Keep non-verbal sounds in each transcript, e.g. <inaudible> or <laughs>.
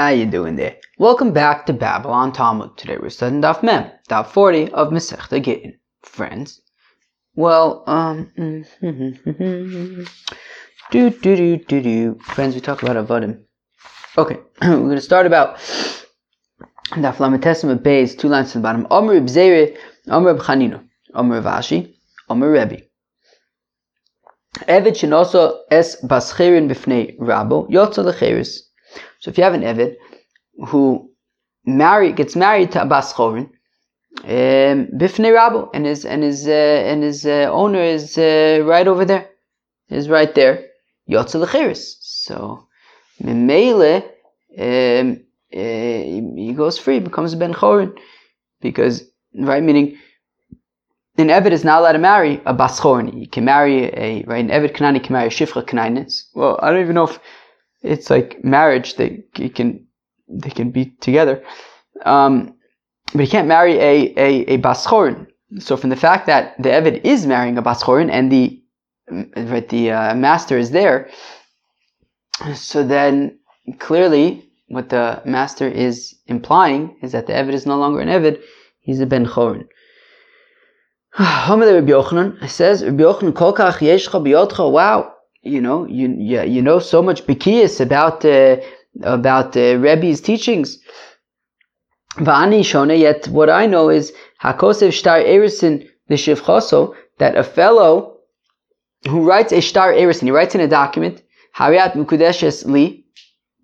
How you doing there? Welcome back to Babble On Talmud. Today we're studying Daf Mem, Daf 40 of Masechta Gittin. Friends, well, um, <laughs> do do do do do. Friends, we talk about Avodim. Okay, <clears throat> we're to start about Daf Lametesim Beis, two lines to the bottom. Omer Bzeire, Omer Chanino, Omer Vashi, Omer Rebbe. Evid shenoso es baschirin b'fnei rabo yotza lecheris. So if you have an Evid who marry gets married to a baschorin, um, b'fnei rabo, and his and his uh, and his uh, owner is uh, right over there, is right there, yotza lecheris. So memele, um, uh, he goes free, becomes ben chorin, because right meaning an Eved is not allowed to marry a Baschorni. He can marry a, right, an Eved Kanani can marry a Shifra Kananis. Well, I don't even know if it's like marriage, they, can, they can be together. Um, but he can't marry a, a, a Baschorin. So from the fact that the Eved is marrying a Baschorin and the, the uh, master is there, so then clearly what the master is implying is that the Eved is no longer an Eved, he's a Ben Chorin. <sighs> It says, wow, you know, you, you, you know so much Bikiyas about, uh, about uh, Rebbe's teachings. Va'ani shone, yet what I know is, Hakosev shtar erisin l'shivchoso, that a fellow who writes a shtar erisin, he writes in a document, Hariat mukudeshes li,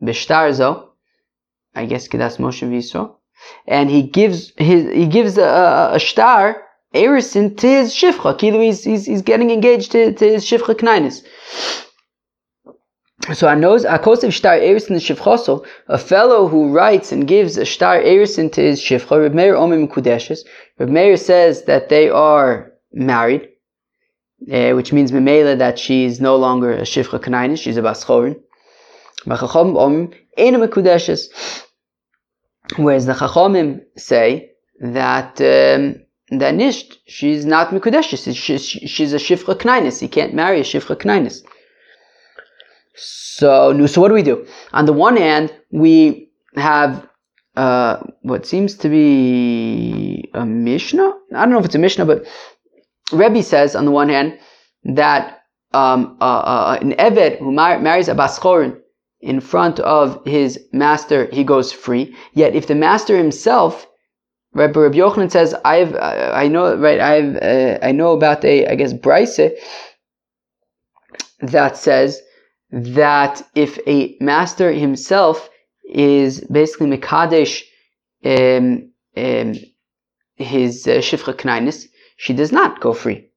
b'shtar zo, I guess that's Moshe Viso, and he gives his, he gives a, a, a shtar, Erison to his Shifcha. Kilu, he's, he's, he's getting engaged to, to his Shifcha Knainis. So I knows Akosev Shtar Erison Shifchoso, a fellow who writes and gives a Shtar Erison to his Shifcha, Reb Meir Omim Kudeshes. Reb Meir says that they are married, uh, which means Memela that she's no longer a Shifcha Knainis, she's a Baschorin. Whereas the Chachamim say that um, that nisht, she's not mikudesh. She's, she's a shifra knainis. You can't marry a shifra knainis. So, so what do we do? On the one hand, we have uh, what seems to be a mishnah. I don't know if it's a mishnah, but Rebbe says on the one hand that um, uh, uh, an eved who mar- marries a baschorin in front of his master, he goes free. Yet if the master himself Rabbi Rabbi Yochanan says, "I've I know right I've uh, I know about a I guess Bryce that says that if a master himself is basically mekadesh um, um, his uh, knainis, she does not go free.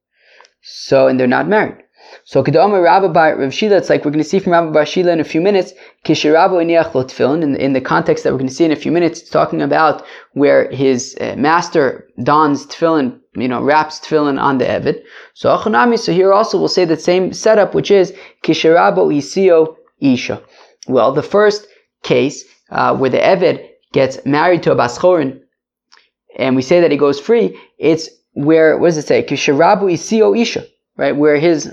So and they're not married. So Kedama Rabba Bar Rav Shila, it's like we're going to see from Rabba Bar Shila in a few minutes, Kishirabu Iniach Tefillin, in, in the context that we're going to see in a few minutes, it's talking about where his uh, master dons tefillin, you know, wraps tefillin on the Evid. So Achanami, so here also we'll say the same setup, which is Kishirabu Isio Isha. Well, the first case, uh, where the Evid gets married to a Baschorin, and we say that he goes free, it's where, what does it say? Kishirabu Isio Isha, right? Where his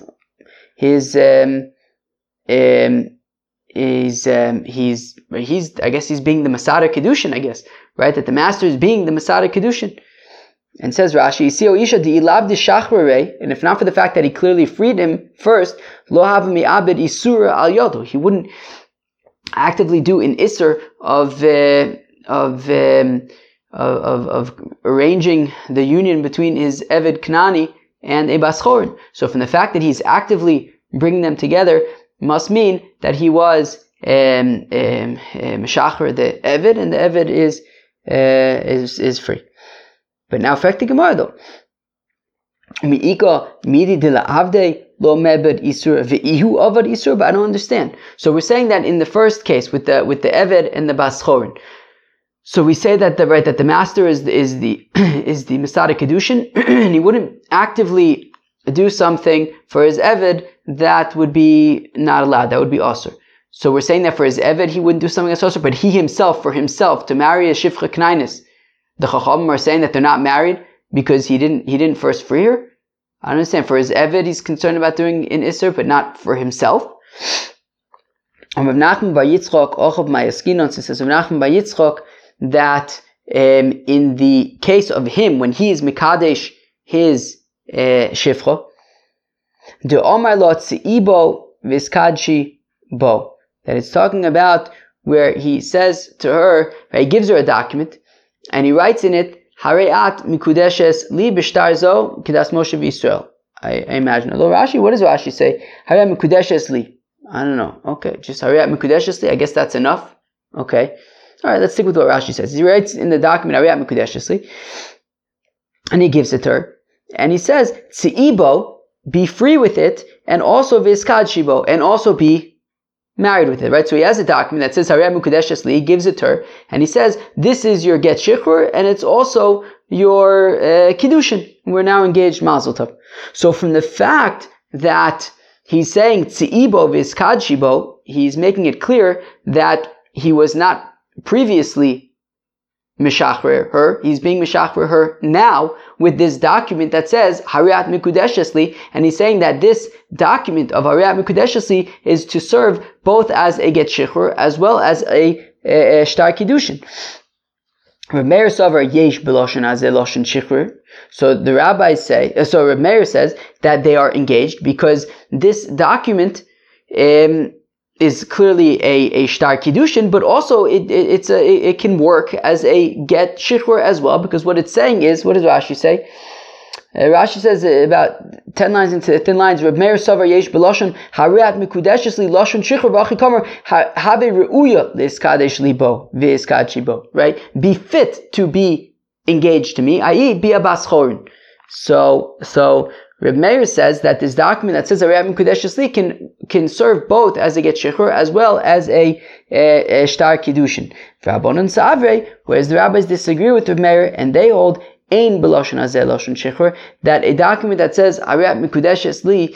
his um, um, is um, he's he's I guess he's being the Masada Kedushin, I guess, right? That the master is being the Masada Kedushin. And says Rashi, Isha di ilab and if not for the fact that he clearly freed him first, lo mi abed isura al yodo. He wouldn't actively do an isser of uh, of, um, of, of arranging the union between his Eved Knani and a Baschorin. So from the fact that he's actively bringing them together must mean that he was um, um, um the Evid, and the Evid is, uh, is, is free. But now, fact the Gemara though. Mi'ika midi avde lo mebed isur ve'ihu avad isur, but I don't understand. So we're saying that in the first case with the with the Eved and the Baschorin. So we say that the right that the master is is the <clears throat> is the Masada Kedushin, <clears throat> and he wouldn't actively do something for his Eved that would be not allowed. That would be also. So we're saying that for his Eved, he wouldn't do something that's also, but he himself, for himself, to marry a Shifcha Knainis, the Chachamim are saying that they're not married because he didn't, he didn't first free her. I understand. For his Eved, he's concerned about doing an Isser, but not for himself. Nachman Yitzchok, Mayaskinon, says Nachman Yitzchok, that um, in the case of him, when he is Mikadesh, his uh, Shifra, the Omar Ibo Viskadshi Bo, that it's talking about where he says to her, he gives her a document, and he writes in it, Hareat Mikudeshes Li Bishtarzo Kidas Moshe Yisrael. I, I imagine. Although Rashi, what does Rashi say? Hareat Mikudeshes Li. I don't know. Okay, just Hareat Mikudeshes Li. I guess that's enough. Okay. All right, let's stick with what Rashi says. He writes in the document and he gives it to her. And he says, Tzi'ibo, be free with it, and also Viskad Shibo, and also be married with it, right? So he has a document that says Mukadesh Li, gives it to her, and he says, this is your get shikhr, and it's also your uh, kiddushin. We're now engaged mazel tov. So from the fact that he's saying tzi'ibo v'iskad shibo, he's making it clear that he was not previously mishachrer her. He's being mishachrer her now with this document that says Hariat Mikudeshesli, and he's saying that this document of Hariat Mikudeshesli is to serve both as a get shichr as well as a, a, a shtar kiddushin. Rav Meir Yesh Beloshin as a Loshin Shichr. So the rabbis say, uh, so Rav Meir says that they are engaged because this document um, is clearly a, a shtar kiddushin, but also it, it, it's a, it can work as a get shikhr as well, because what it's saying is, what does Rashi say? Uh, Rashi says about ten lines into thin lines. Reb Meir Savar Yesh Beloshan Hariat Mikudeshes Li Loshan Shichr V'Achi Kamer Have Reuya Liskadesh Libo V'Iskad Shibo. Right, be fit to be engaged to me, i.e., be a baschorin. So, so Reb Meir says that this document that says Ariyat Kodesh can can serve both as a get shechur as well as a, a, a shtar kiddushin. Savre, whereas the rabbis disagree with Reb Meir and they hold ein beloshen azeh loshen shechur that a document that says Ariyat Mikudesh Li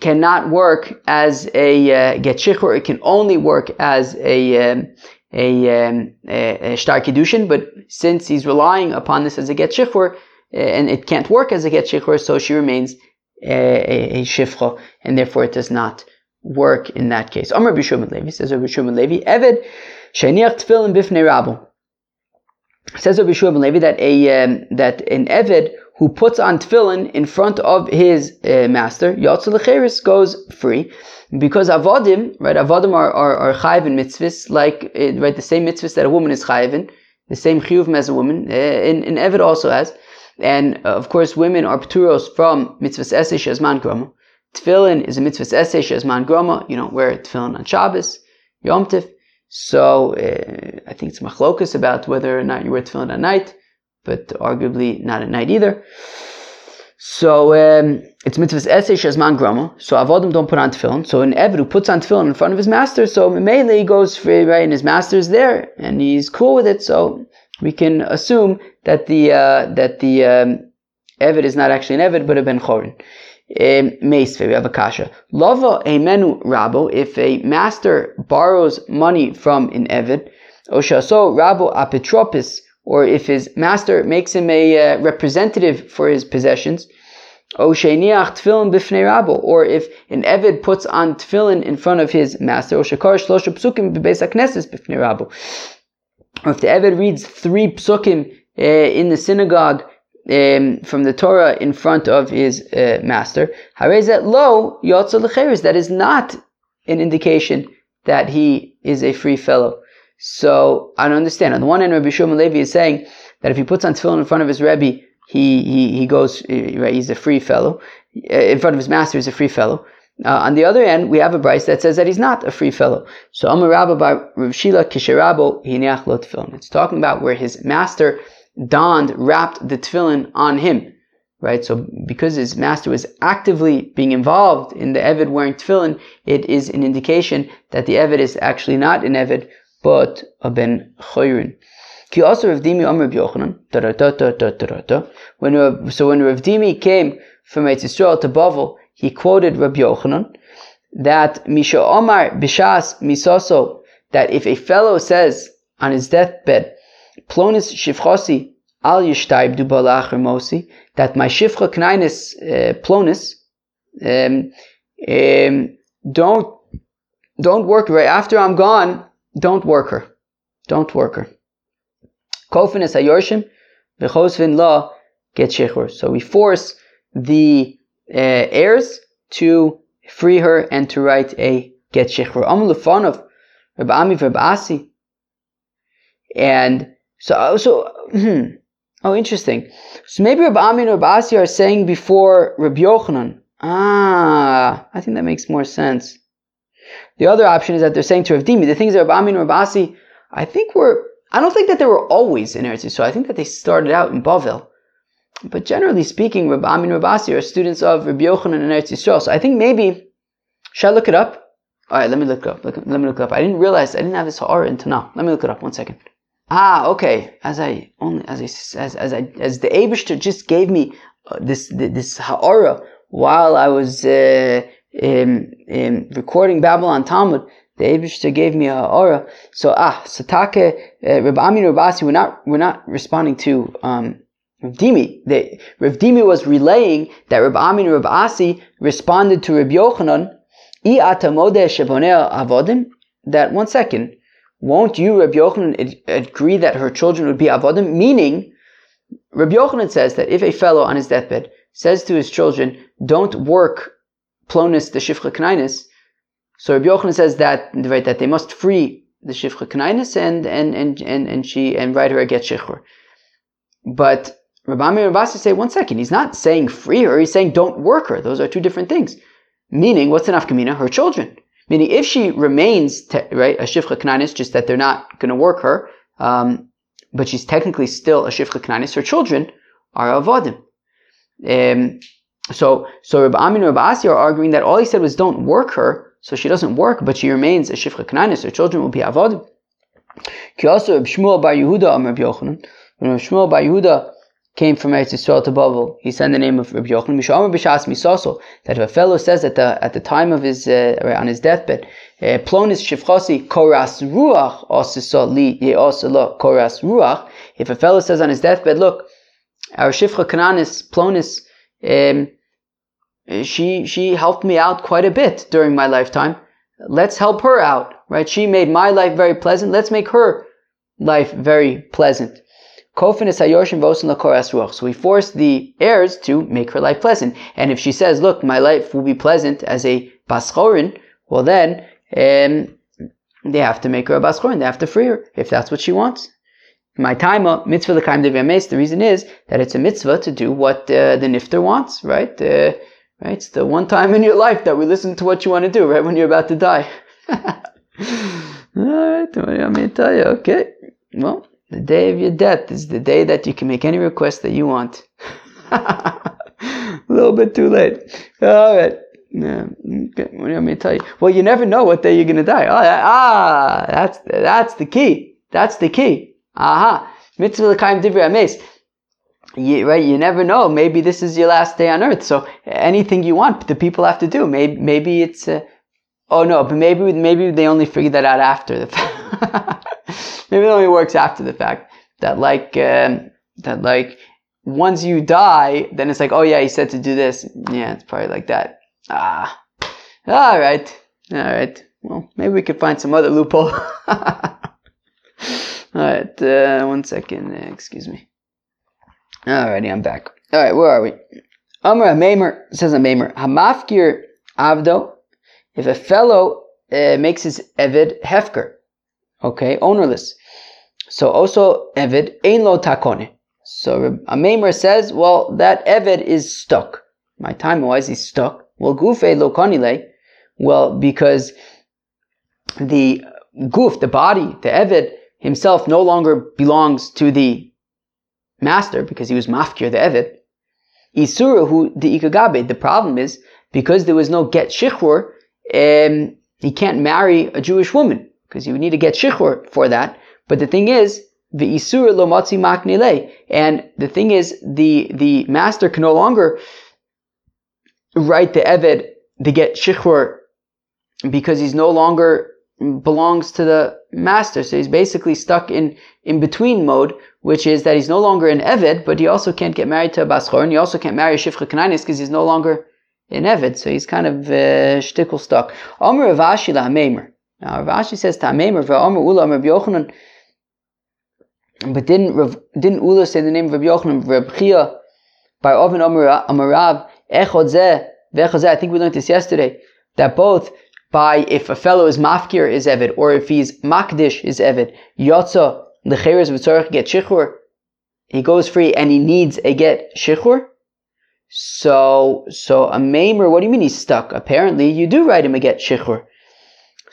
cannot work as a uh, get shechur. It can only work as a um, a, um, a, a shtar kiddushin. But since he's relying upon this as a get shechur, and it can't work as a get shikhr, so she remains a, a, shifcha, and therefore it does not work in that case. Amr Bishum Levi says Rabbi Shimon Levi, Eved sheniach tefillin bifnei rabbu. Says Rabbi Shimon Levi that a um, that an Eved who puts on tefillin in front of his uh, master, Yotzal Lecheris, goes free. Because avodim, right, avodim are, are, are chayiv in mitzvahs, like, uh, right, the same mitzvahs that a woman is chayiv in, the same chiyuv as a woman, uh, in, in Eved also has. And uh, of course, women are pturos from mitzvahs esesh as man groma. Tefillin is a mitzvahs esesh as man groma. You don't wear tefillin on Shabbos, Yom Tif. So uh, I think it's machlokas about whether or not you wear tefillin at night, but arguably not at night either. So um, it's mitzvahs esesh as man groma. So avodim don't put on tefillin. So an eved who puts on tefillin in front of his master, so mainly he goes free, right, and his master is there, and he's cool with it. So we can assume that the uh, that the um, Evid is not actually an Evid, but a Ben Chorin. Um, Meisve, we have a kasha. Lava a menu rabo, if a master borrows money from an Evid, Oshaso rabo apetropis, or if his master makes him a uh, representative for his possessions, Osheniach tefillin bifnei rabo, or if an Evid puts on tefillin in front of his master, Oshakar shlosha psukim b'beis hakneses bifnei rabo, or if the Eved reads three psukim in the synagogue um, from the Torah in front of his uh, master, Harezet lo yotza that is not an indication that he is a free fellow. So I don't understand. On the one hand, Rabbi Shimon Levi is saying that if he puts on tefillin in front of his Rebbe, he, he, he goes, right, he's a free fellow. Uh, in front of his master, he's a free fellow. Uh, on the other end, we have a Bryce that says that he's not a free fellow. So Amar Rabba by Rav Shila Kisherabo Hineach Lo. It's talking about where his master donned, wrapped the tefillin on him. Right? So because his master was actively being involved in the Evid wearing tefillin, it is an indication that the Evid is actually not an Evid, but a Ben Choyrin. When so when Rav Dimi came from Eretz Yisrael to Bavel, he quoted Rabbi Yochanan that Misha Omar Bishas Misoso that if a fellow says on his deathbed, Plonis Shifchosi Al Yishtaib Dubalach Mosi, that my Shifcha Knainis uh, Plonis, um, um, don't don't work right after I'm gone. Don't work her. Don't work her. Kofin is hayorshim, v'chosvin la get shechur. So we force the uh, heirs to free her and to write a get shechur. Am lefanov, Reb Ami Reb Asi. And so, so hmm, oh, interesting. So maybe Reb Ami and Reb Asi are saying before Rabbi Yochanan. Ah, I think that makes more sense. The other option is that they're saying to Rav the things that Reb Ami and Reb Asi, I think were, I don't think that they were always in Eretz Yisrael. I think that they started out in Bavel. But generally speaking, Reb Ami and Reb Asi are students of Rabbi Yochanan and Eretz Yisrael. So I think maybe, should I look it up? All right, let me look it up. Let me look it up. I didn't realize I didn't have this ha'ara until now. Let me look it up. One second. Ah, okay. As I only as I as as I as the Abishter just gave me uh, this this ha'ara while I was uh, um, um, recording Babble On Talmud. The Abishter gave me a aura. So ah, Satake, uh, Reb Amin Rabasi, we're not we're not responding to um, Rav Dimi. The, Rav Dimi was relaying that Reb Amin Rabasi responded to Reb Yochanan I atamode sheboneh avodim. that one second, won't you, Rabbi Yochanan, agree that her children would be avodim? Meaning, Rabbi Yochanan says that if a fellow on his deathbed says to his children, don't work plonis the shifcha knainis, so Rabbi Yochanan says that, right, that they must free the shifcha knainis and, and, and, and, and she, and write her a get shichr. But Rabbi Amir Rabasi say, one second, he's not saying free her, he's saying don't work her. Those are two different things. Meaning, what's an afkamina? Her children. Meaning, if she remains, te- right, a shifcha knanis, just that they're not going to work her, um, but she's technically still a shifcha knanis, her children are avodim. Um, so, so Rabbi Amin and Rabbi Asi are arguing that all he said was don't work her, so she doesn't work, but she remains a shifcha knanis, her children will be avodim. Ki also Rabbi Shmuel Bar Yehuda Am Rabbi Yochanan. Rabbi Shmuel Bar Yehuda came from Eretz Yisrael to Babel, he said the name of Rabbi Yochanan that if a fellow says at the at the time of his uh, on his deathbed, uh, Plonis Shifchasi Koras Ruach Li Koras Ruach. If a fellow says on his deathbed, look, our Shifcha Kananis Plonis, um, she she helped me out quite a bit during my lifetime. Let's help her out, right? She made my life very pleasant. Let's make her life very pleasant. So we force the heirs to make her life pleasant. And if she says, look, my life will be pleasant as a Baschorin, well then, um, they have to make her a Baschorin. They have to free her, if that's what she wants. My time, mitzvah l'kaim de the reason is that it's a mitzvah to do what uh, the nifter wants, right? Uh, right? It's the one time in your life that we listen to what you want to do, right? When you're about to die. Alright, I'm going to tell you, okay. Well, the day of your death is the day that you can make any request that you want. <laughs> a little bit too late. All right. Yeah. Okay. Me tell you? Well, you never know what day you're going to die. Oh, ah, that's that's the key. That's the key. Aha. Mitzvah l'kaim divrei ames. You, right, you never know. Maybe this is your last day on earth. So anything you want, the people have to do. Maybe, maybe it's. Uh, oh no, but maybe maybe they only figure that out after the <laughs> fact. <laughs> Maybe it only works after the fact that like um, that like once you die, then it's like, oh yeah, he said to do this. Yeah, it's probably like that. Ah, all right, all right. Well, maybe we could find some other loophole. <laughs> all right, uh, one second. Uh, excuse me. Alrighty, I'm back. All right, where are we? Amr Maimer says a Maimer Hamafkir Avdo. If a fellow uh, makes his Evid Hefker, okay, ownerless. So also Evid ain lo takone. So a Maimer says, well, that Evid is stuck. My time, why is he stuck? Well, gufe lo konile. Well, because the goof, the body, the Evid himself no longer belongs to the master because he was mafkir, the Evid. Isurahu the ikagabe. The problem is because there was no get shichur, um, he can't marry a Jewish woman because you would need to get shichur for that. But the thing is, the isur lo matzi maknile, and the thing is, the the master can no longer write the eved to get shichur because he's no longer belongs to the master. So he's basically stuck in in between mode, which is that he's no longer an eved, but he also can't get married to a baschor, and he also can't marry a shifcha because he's no longer in Evid, so he's kind of uh, shtickle stuck. Omer Ravashi la Meimer. Now Ravashi says to Meimer, Omer Ula Omer Yochanan. But didn't didn't Ula say the name of Rabbi Yochanan, Rabbi Chia, by Oven Amarav, Echod Zeh, Vechod I think we learned this yesterday, that both by if a fellow is mafkir is evid, or if he's makdish is evid, yotza lecheres v'tzorach get shichur, he goes free and he needs a get shichur. So, so a maimer, what do you mean he's stuck? Apparently, you do write him a get shichur.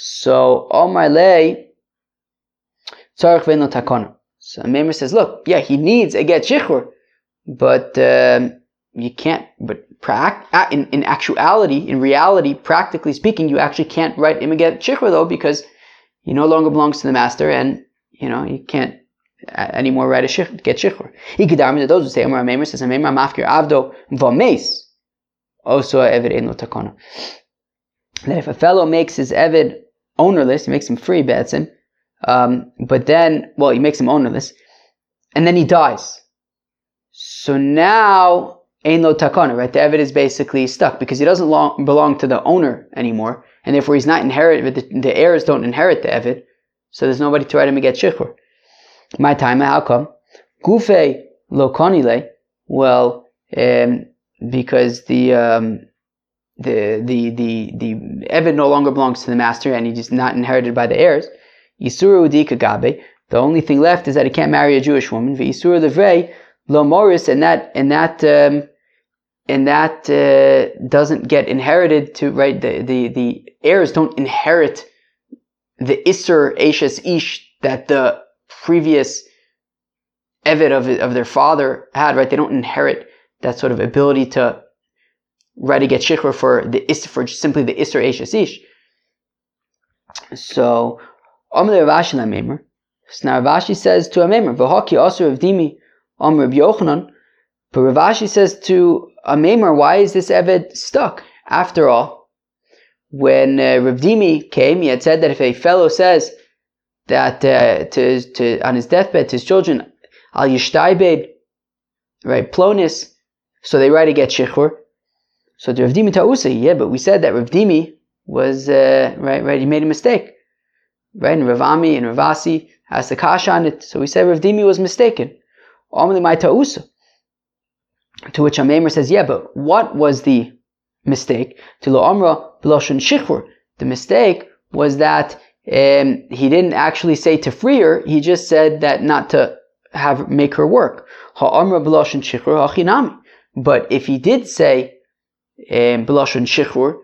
So, Omar lay, tzarech v'eno takona. So maimer says, look, yeah, he needs a get shichur, but um, you can't, but in, in actuality, in reality, practically speaking, you actually can't write him a get shichur though, because he no longer belongs to the master and, you know, you can't anymore write a shich, get shichur. Ikidarmin, those who say Amar says Meimer mafkir avdo v'meis. Also evid ein takona. That if a fellow makes his evid ownerless, he makes him free, betsim, um, but then, well, he makes him ownerless, and then he dies. So now, ein lo takona, right? The evid is basically stuck because he doesn't long, belong to the owner anymore, and therefore he's not inherit. The, the heirs don't inherit the evid, so there's nobody to write him a get shichur. My time, how come? Gufe lo konile. Well, um, because the um, the the the the Evid no longer belongs to the master and he's not inherited by the heirs. Yisura udika gabe. The only thing left is that he can't marry a Jewish woman. V'yisura levrei lo moris, and that and that um, and that uh, doesn't get inherited to right. The, the the heirs don't inherit the isur ashes ish that the previous evid of, of their father had, right? They don't inherit that sort of ability to to get shikhr for the is for simply the isser eshes ish. So Amr Ravashi na So now Ravashi says to a Meimer, V'haki also of Dimi Amr Yochanan. But Ravashi says to a Meimer, why is this Eved stuck? After all, when uh, Rav Dimi came, he had said that if a fellow says, that uh, to, to on his deathbed to his children al yishtaibed right plonis so they write to get shichur so the Rav Dimi Ta'usa, yeah, but we said that Rav Dimi was, uh, right, right, he made a mistake. Right, and Rav Ami and Ravasi has the kash on it, so we said Rav Dimi was mistaken. Omli my Ta'usa. To which Amemar says, yeah, but what was the mistake? To Lo Amra B'loshon Shichur. The mistake was that um, he didn't actually say to free her, he just said that not to have make her work. But if he did say um, shichur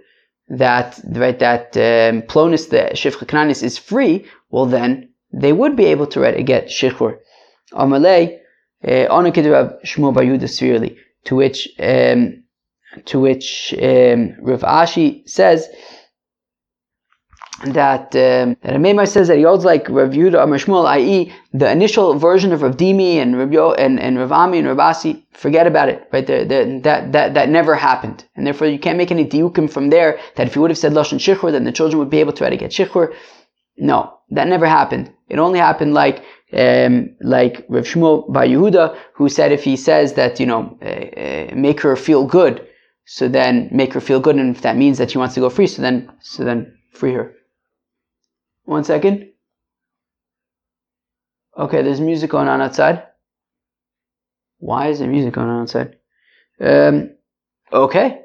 that right that um, plonus the shifcha kananis is free, well then they would be able to write get shichur. Amalei onakidrav shmuel bar Yudah to which um, to which um, Rav Ashi says that um, Amemar says that he holds like Rav Yudah Amar Shmuel, i.e., the initial version of Rav Dimi and Rav Yo, and, and Rav Ami and Rav Asi, forget about it, right? The, the, that, that, that never happened. And therefore you can't make any diukim from there that if you would have said Lashon Shichur, then the children would be able to try to get Shichur. No, that never happened. It only happened like um, like Rav Shmuel bar Yehuda, who said if he says that, you know, uh, uh, make her feel good, so then make her feel good, and if that means that she wants to go free, so then, so then free her. One second. Okay, there's music going on outside. Why is there music going on outside? Um, okay.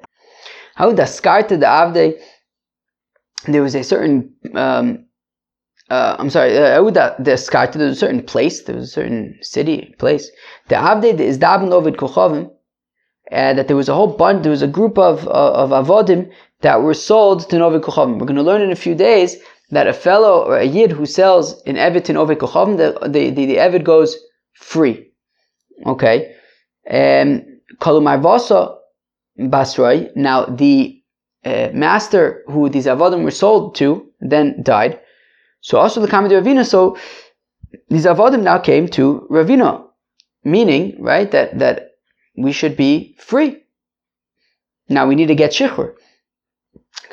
How the skarta the avde? There was a certain. Um, uh, I'm sorry. Uh, the skarta. There was a certain place. There was a certain city place. The avde is daven ovid kochavim. And that there was a whole bunch. There was a group of uh, of avodim that were sold to Novi Kochavim. We're going to learn in a few days that a fellow or a yid who sells an evid in Oved Kochavim, the, the, the, the goes free. Okay. Um, Kalumarvasa Basroi, now the uh, master who these avodim were sold to then died. So also the Kamid Ravina, so these avodim now came to Ravina, meaning, right, that, that we should be free. Now we need to get shichur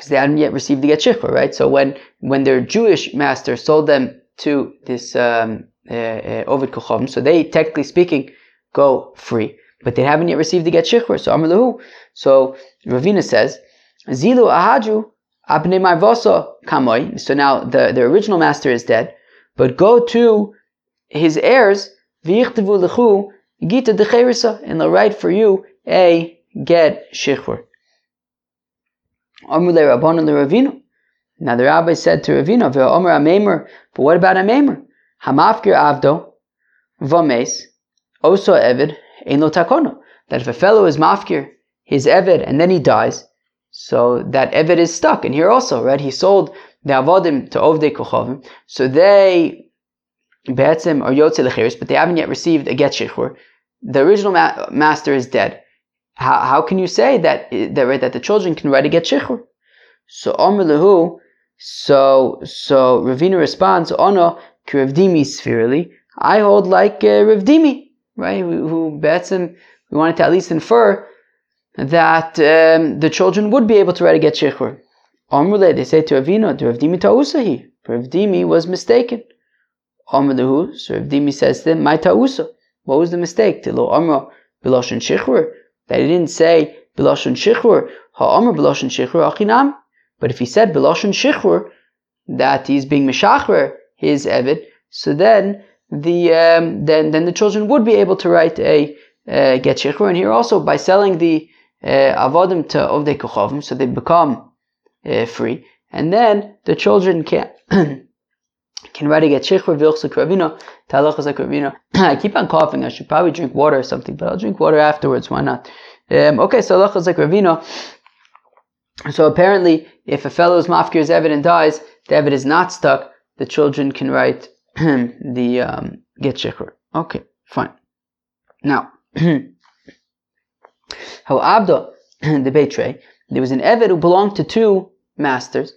because they hadn't yet received the get shikha, right? So when when their Jewish master sold them to this um, uh, uh, Ovid Kochom, so they technically speaking go free. but they haven't yet received the get shichur. So Amr. So Ravina says, Zilu ahaju abne marvosa kamoi. So now the, the original master is dead, but go to his heirs, v'yichtavu lechu gita decherisa, and they'll write for you a get shichur. Amr le rabbanon le Ravina. Now the rabbi said to Ravina, Omer Amemer, but what about Amemer? Hamafkir Avdo, Vames, Oso Evid, Ein Lo Takono. That if a fellow is mafkir, his Evid, and then he dies, so that Evid is stuck. And here also, right, he sold the Avodim to Ovdei Kochovim, so they, Be'etzim, or Yotze Lechiris, but they haven't yet received a Get Shechur. The original ma- master is dead. How, how can you say that, that, that the children can write a Get Shechur? So, Omer Lehu, so, so Ravina responds, Ono Revdimi spherically. I hold like uh, Revdimi, right? Who, who bets him, we wanted to at least infer that um, the children would be able to write a get shechur. Omrule, they say to Ravina, to Revdimi ta'usahi. Revdimi was mistaken. Omrlehu, so Revdimi says to him, my ta'usa. What was the mistake? Tilo Omra Biloshan Shechur. That he didn't say Biloshan Shechur. Ha'omra Biloshan Shechur achinam. But if he said Beloshan Shichur, that he's being Meshachrer, his Evid, so then the um, then then the children would be able to write a uh, get Shichur. And here also by selling the uh, Avodim to Ovdei Kochovim, so they become uh, free. And then the children can <clears throat> can write a get. <clears throat> I keep on coughing, I should probably drink water or something, but I'll drink water afterwards, why not? Um, okay, so Talachas Ravino. So apparently, if a fellow's mafkir is Evid and dies, the Evid is not stuck, the children can write <clears throat> the um, get shikr. Okay, fine. Now, <clears throat> how Abdo, the Beitre, there was an Evid who belonged to two masters.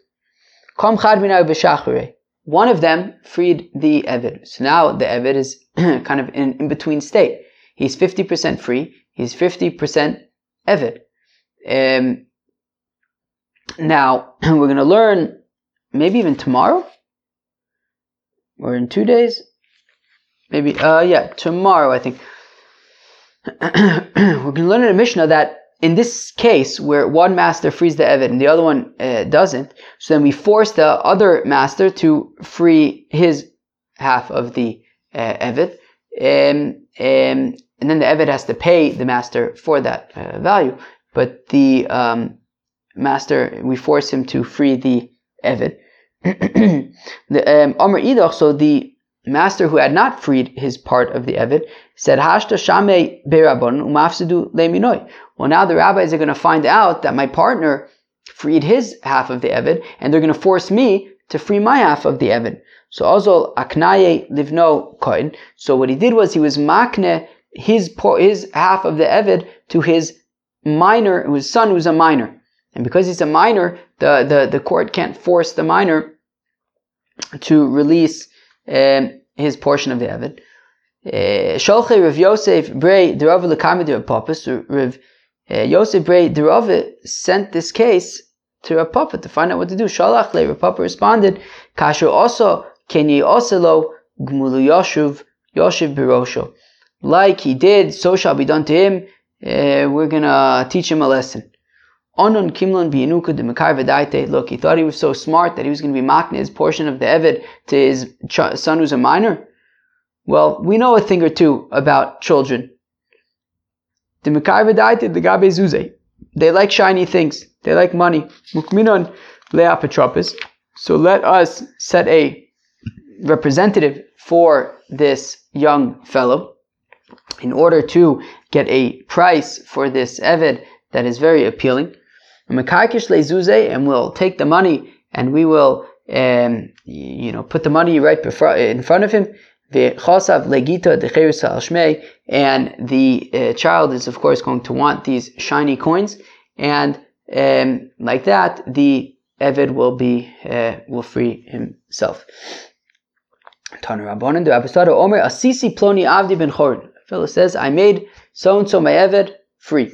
One of them freed the Evid. So now the Evid is <clears throat> kind of in, in between state. He's 50% free, he's 50% Evid. Um, now, <clears throat> we're going to learn maybe even tomorrow or in two days. Maybe, uh, yeah, tomorrow, I think. we're going to learn in a Mishnah that in this case, where one master frees the Evid and the other one uh, doesn't, so then we force the other master to free his half of the uh, Evid. Um, um, and then the Evid has to pay the master for that uh, value. But the um, master, we force him to free the Evid. <clears throat> the um, Omer Idach, so the master who had not freed his part of the Evid, said, Hashta Shame Berabon Umafsidu Leminoi. Well, now the rabbis are going to find out that my partner freed his half of the Evid, and they're going to force me to free my half of the Evid. So Ozol Aknaye Livno Koin. So what he did was he was makne his his half of the Evid to his minor, his son who's a minor. And because he's a minor, the, the, the court can't force the minor to release um, his portion of the Evid. Uh, Sholche Rav Yosef Brei Derava Lekami Rav Pappas. Rav uh, Yosef Brei Derava sent this case to Rav Papa to find out what to do. Shalach Le Papa responded, Kasher also Kenye Oselo Gmulu Yoshuv Yoshev Birosho. Like he did, so shall be done to him. Uh, we're gonna teach him a lesson. Onon kimlon biyanuka de Mekar Look, he thought he was so smart that he was to be makne his portion of the Evid to his son who's a minor. Well, we know a thing or two about children. The Mekar the Gabe Zuze. They like shiny things. They like money. Mukminon leapatropis. So let us set a representative for this young fellow in order to get a price for this Evid that is very appealing and we'll take the money and we will, um, you know, put the money right before, in front of him. And the uh, child is, of course, going to want these shiny coins, and um, like that, the eved will be uh, will free himself. Omer Asisi Ploni Avdi ben Chorn. Fellow says, I made so and so my Eved free.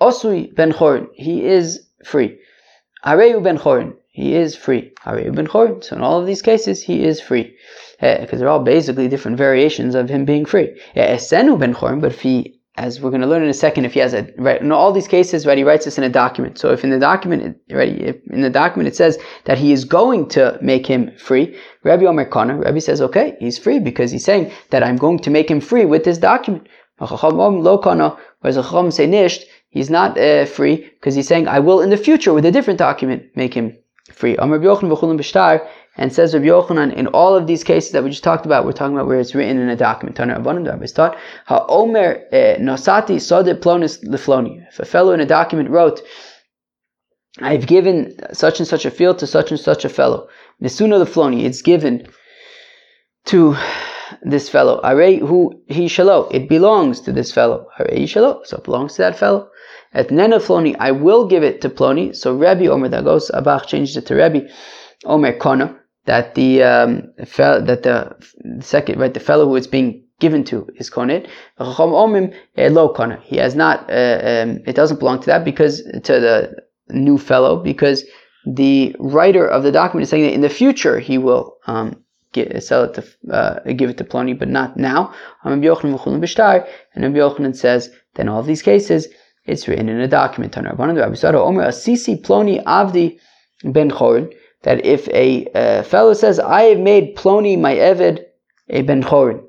Osui ben Chorn. He is free. Areu ben Chorin, he is free. Areu ben Chorin, so in all of these cases, he is free. Because uh, they're all basically different variations of him being free. Ben but if he as we're going to learn in a second, if he has a right in all these cases, right, he writes this in a document. So if in the document, right, if in the document it says that he is going to make him free, Rabbi Omer Kana, Rabbi says, okay, he's free because he's saying that I'm going to make him free with this document. Whereas a Chacham say nisht, he's not uh, free because he's saying I will in the future with a different document make him free. And says Rabbi Yochanan, in all of these cases that we just talked about, we're talking about where it's written in a document. Ha'omer eh, nosati plonis lefloni. If a fellow in a document wrote, I've given such and such a field to such and such a fellow. Nesuna lefloni, it's given to this fellow. Are who he shalo. It belongs to this fellow. Are shalo. So it belongs to that fellow. At nena floni, I will give it to ploni. So Rebbe Omer that goes. Abach changed it to Rebbe Omer Kona that the um, that the second right the fellow who it's being given to is konit. Eh, lo kona. He has not. Uh, um, it doesn't belong to that because to the new fellow because the writer of the document is saying that in the future he will um, get, sell it to uh, give it to Ploni, but not now. And Rabbi Yochanan says then all of these cases it's written in a document. Ploni Avdi ben Chorin that if a uh, fellow says, I have made Ploni my Evid a Ben Chorin,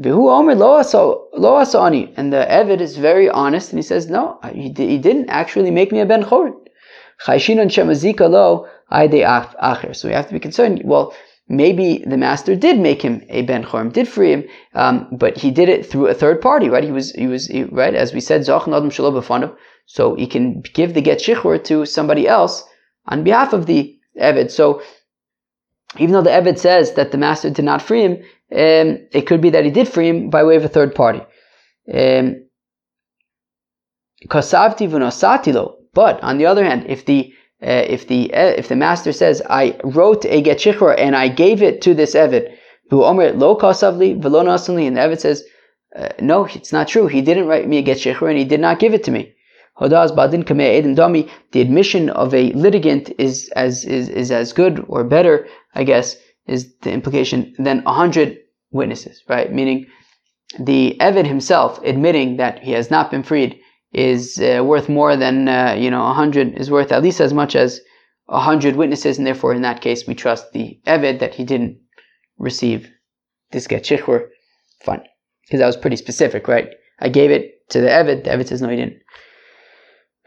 Vihu Omer lo asani, and the Evid is very honest and he says, No, he, he didn't actually make me a Ben Chorin. Chayshinon shemazika lo acher. So we have to be concerned, well, maybe the master did make him a ben chorim, did free him, um, but he did it through a third party, right? He was, he was, he, right? As we said, zoch nadam shalom So he can give the get shichur to somebody else on behalf of the Evid. So even though the Evid says that the master did not free him, um, it could be that he did free him by way of a third party. Um, but on the other hand, if the uh, if the uh, if the master says I wrote a get and I gave it to this Evid, who omer lo kasavli velo and the Evid says, uh, no, it's not true. He didn't write me a get and he did not give it to me. Badin dami. The admission of a litigant is as is, is as good or better, I guess, is the implication than a hundred witnesses, right? Meaning the Evid himself admitting that he has not been freed is uh, worth more than uh, you know a hundred is worth at least as much as a hundred witnesses, and therefore in that case we trust the Evid that he didn't receive this get shichur. Fine, because that was pretty specific, right? I gave it to the Evid. The Evid says no, he didn't.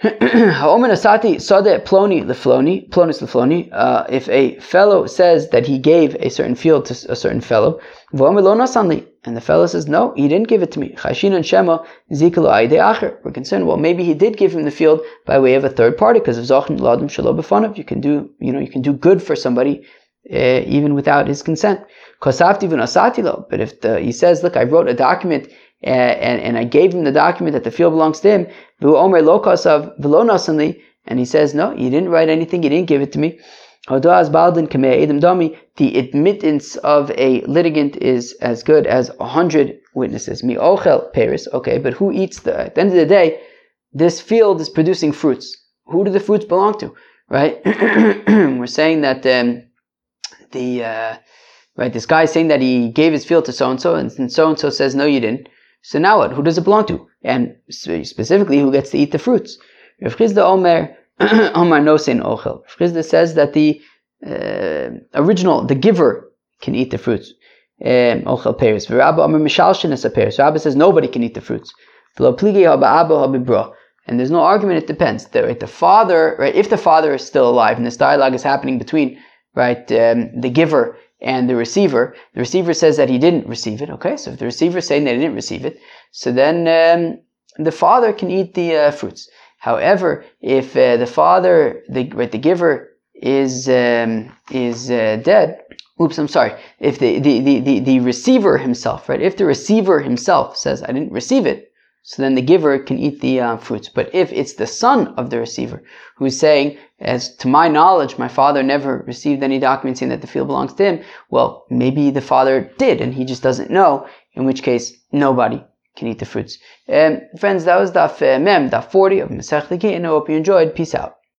<clears throat> Ha'omen sade ploni lefloni, plonis lefloni. Uh, if a fellow says that he gave a certain field to a certain fellow, and the fellow says, no, he didn't give it to me. and shema acher. We're concerned, well, maybe he did give him the field by way of a third party, because of zachin ladim shalom. You can do, you know, you can do good for somebody uh, even without his consent. But if the, he says, look, I wrote a document and, and I gave him the document that the field belongs to him, and he says, no, you didn't write anything, you didn't give it to me. The admittance of a litigant is as good as a hundred witnesses. Mi ochel okay, but who eats the, at the end of the day, this field is producing fruits. Who do the fruits belong to? Right? <clears throat> We're saying that um, the, uh, right, this guy is saying that he gave his field to so and so, and so and so says, no, you didn't. So now what? Who does it belong to? And specifically, who gets to eat the fruits? Rav Chisda Omer, <clears throat> Omer no sein ochel. Rav Chisda says that the uh, original, the giver, can eat the fruits. Um, ochel pears. Rabba Omer mishalshin is a. Rabba says nobody can eat the fruits. And there's no argument, it depends. The, right, the father, right, if the father is still alive, and this dialogue is happening between, right, um, the giver and the receiver, the receiver says that he didn't receive it. Okay, so if the receiver is saying that he didn't receive it, so then um, the father can eat the uh, fruits. However, if uh, the father, the right, the giver is um, is uh, dead, oops, I'm sorry. If the, the, the, the, the receiver himself, right? If the receiver himself says, I didn't receive it, so then the giver can eat the uh, fruits. But if it's the son of the receiver who's saying, as to my knowledge, my father never received any document saying that the field belongs to him, well, maybe the father did and he just doesn't know, in which case nobody can eat the fruits. And friends, that was Daf uh, Mem, Daf 40 of Masech I hope you enjoyed. Peace out.